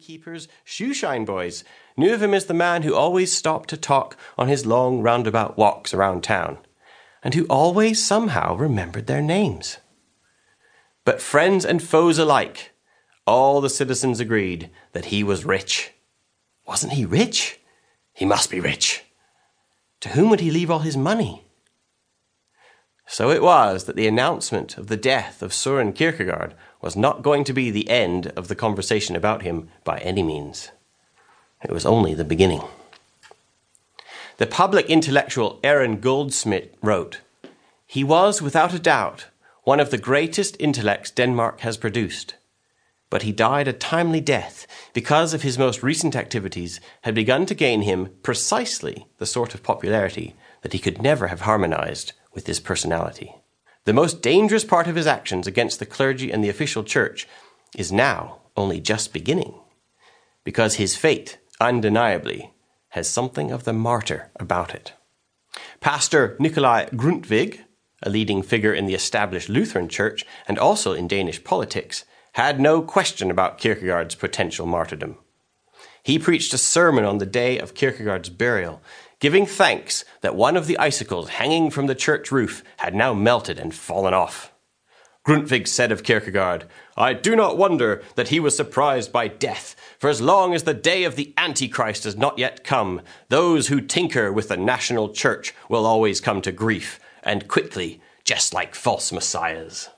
innkeepers, shoeshine boys, knew of him as the man who always stopped to talk on his long roundabout walks around town, and who always somehow remembered their names. But friends and foes alike, all the citizens agreed that he was rich. Wasn't he rich? He must be rich. To whom would he leave all his money? So it was that the announcement of the death of Soren Kierkegaard was not going to be the end of the conversation about him by any means. It was only the beginning. The public intellectual Aron Goldschmidt wrote, He was, without a doubt, one of the greatest intellects Denmark has produced. But he died a timely death because of his most recent activities had begun to gain him precisely the sort of popularity that he could never have harmonized with his personality. The most dangerous part of his actions against the clergy and the official church is now only just beginning, because his fate, undeniably, has something of the martyr about it. Pastor Nikolai Grundtvig, a leading figure in the established Lutheran Church and also in Danish politics, had no question about Kierkegaard's potential martyrdom. He preached a sermon on the day of Kierkegaard's burial, giving thanks that one of the icicles hanging from the church roof had now melted and fallen off. Grundtvig said of Kierkegaard, I do not wonder that he was surprised by death, for as long as the day of the Antichrist has not yet come, those who tinker with the national church will always come to grief, and quickly, just like false messiahs.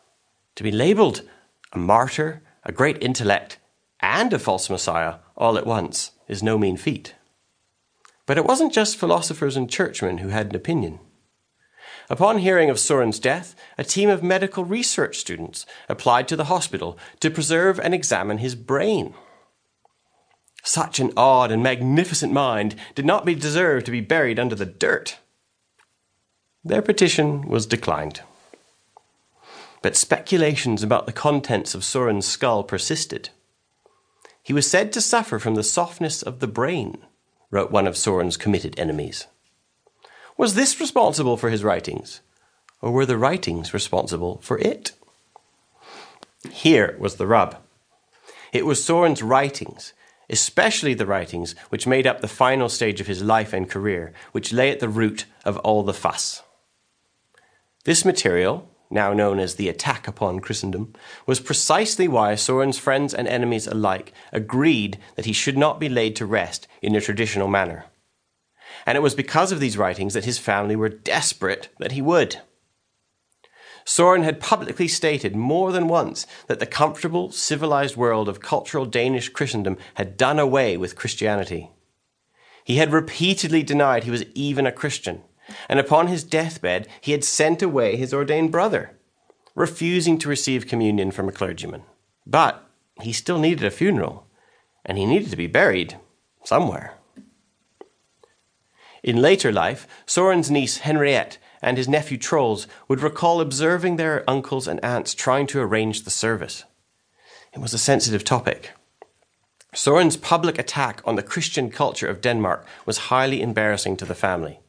To be labeled a martyr, a great intellect, and a false messiah all at once is no mean feat. But it wasn't just philosophers and churchmen who had an opinion. Upon hearing of Soren's death, a team of medical research students applied to the hospital to preserve and examine his brain. Such an odd and magnificent mind did not deserve to be buried under the dirt. Their petition was declined. But speculations about the contents of Soren's skull persisted. He was said to suffer from the softness of the brain wrote one of Soren's committed enemies. Was this responsible for his writings? Or were the writings responsible for it? Here was the rub. It was Soren's writings, especially the writings which made up the final stage of his life and career, which lay at the root of all the fuss. This material, now known as the attack upon Christendom, was precisely why Soren's friends and enemies alike agreed that he should not be laid to rest in a traditional manner. And it was because of these writings that his family were desperate that he would. Soren had publicly stated more than once that the comfortable, civilized world of cultural Danish Christendom had done away with Christianity. He had repeatedly denied he was even a Christian and upon his deathbed he had sent away his ordained brother, refusing to receive communion from a clergyman. But he still needed a funeral, and he needed to be buried somewhere. In later life, Soren's niece Henriette and his nephew Troels would recall observing their uncles and aunts trying to arrange the service. It was a sensitive topic. Soren's public attack on the Christian culture of Denmark was highly embarrassing to the family.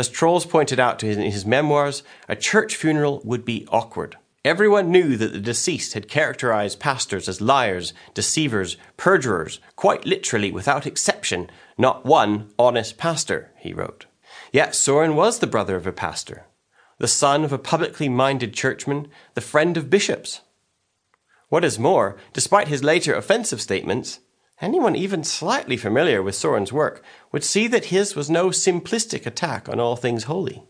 As Troels pointed out in his memoirs, a church funeral would be awkward. Everyone knew that the deceased had characterized pastors as liars, deceivers, perjurers, quite literally, without exception, not one honest pastor, he wrote. Yet Soren was the brother of a pastor, the son of a publicly minded churchman, the friend of bishops. What is more, despite his later offensive statements, Anyone even slightly familiar with Soren's work would see that his was no simplistic attack on all things holy.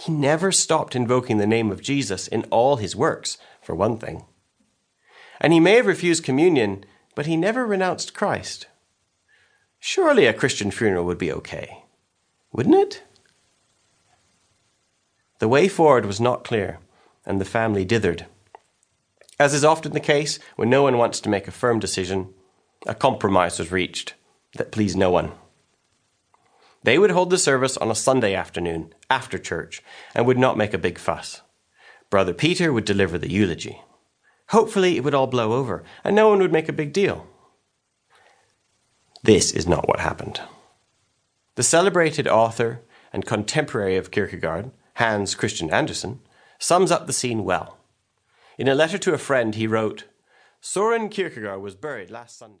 He never stopped invoking the name of Jesus in all his works, for one thing. And he may have refused communion, but he never renounced Christ. Surely a Christian funeral would be okay, wouldn't it? The way forward was not clear, and the family dithered. As is often the case when no one wants to make a firm decision, a compromise was reached that pleased no one. They would hold the service on a Sunday afternoon, after church, and would not make a big fuss. Brother Peter would deliver the eulogy. Hopefully, it would all blow over, and no one would make a big deal. This is not what happened. The celebrated author and contemporary of Kierkegaard, Hans Christian Andersen, sums up the scene well. In a letter to a friend, he wrote, Soren Kierkegaard was buried last Sunday.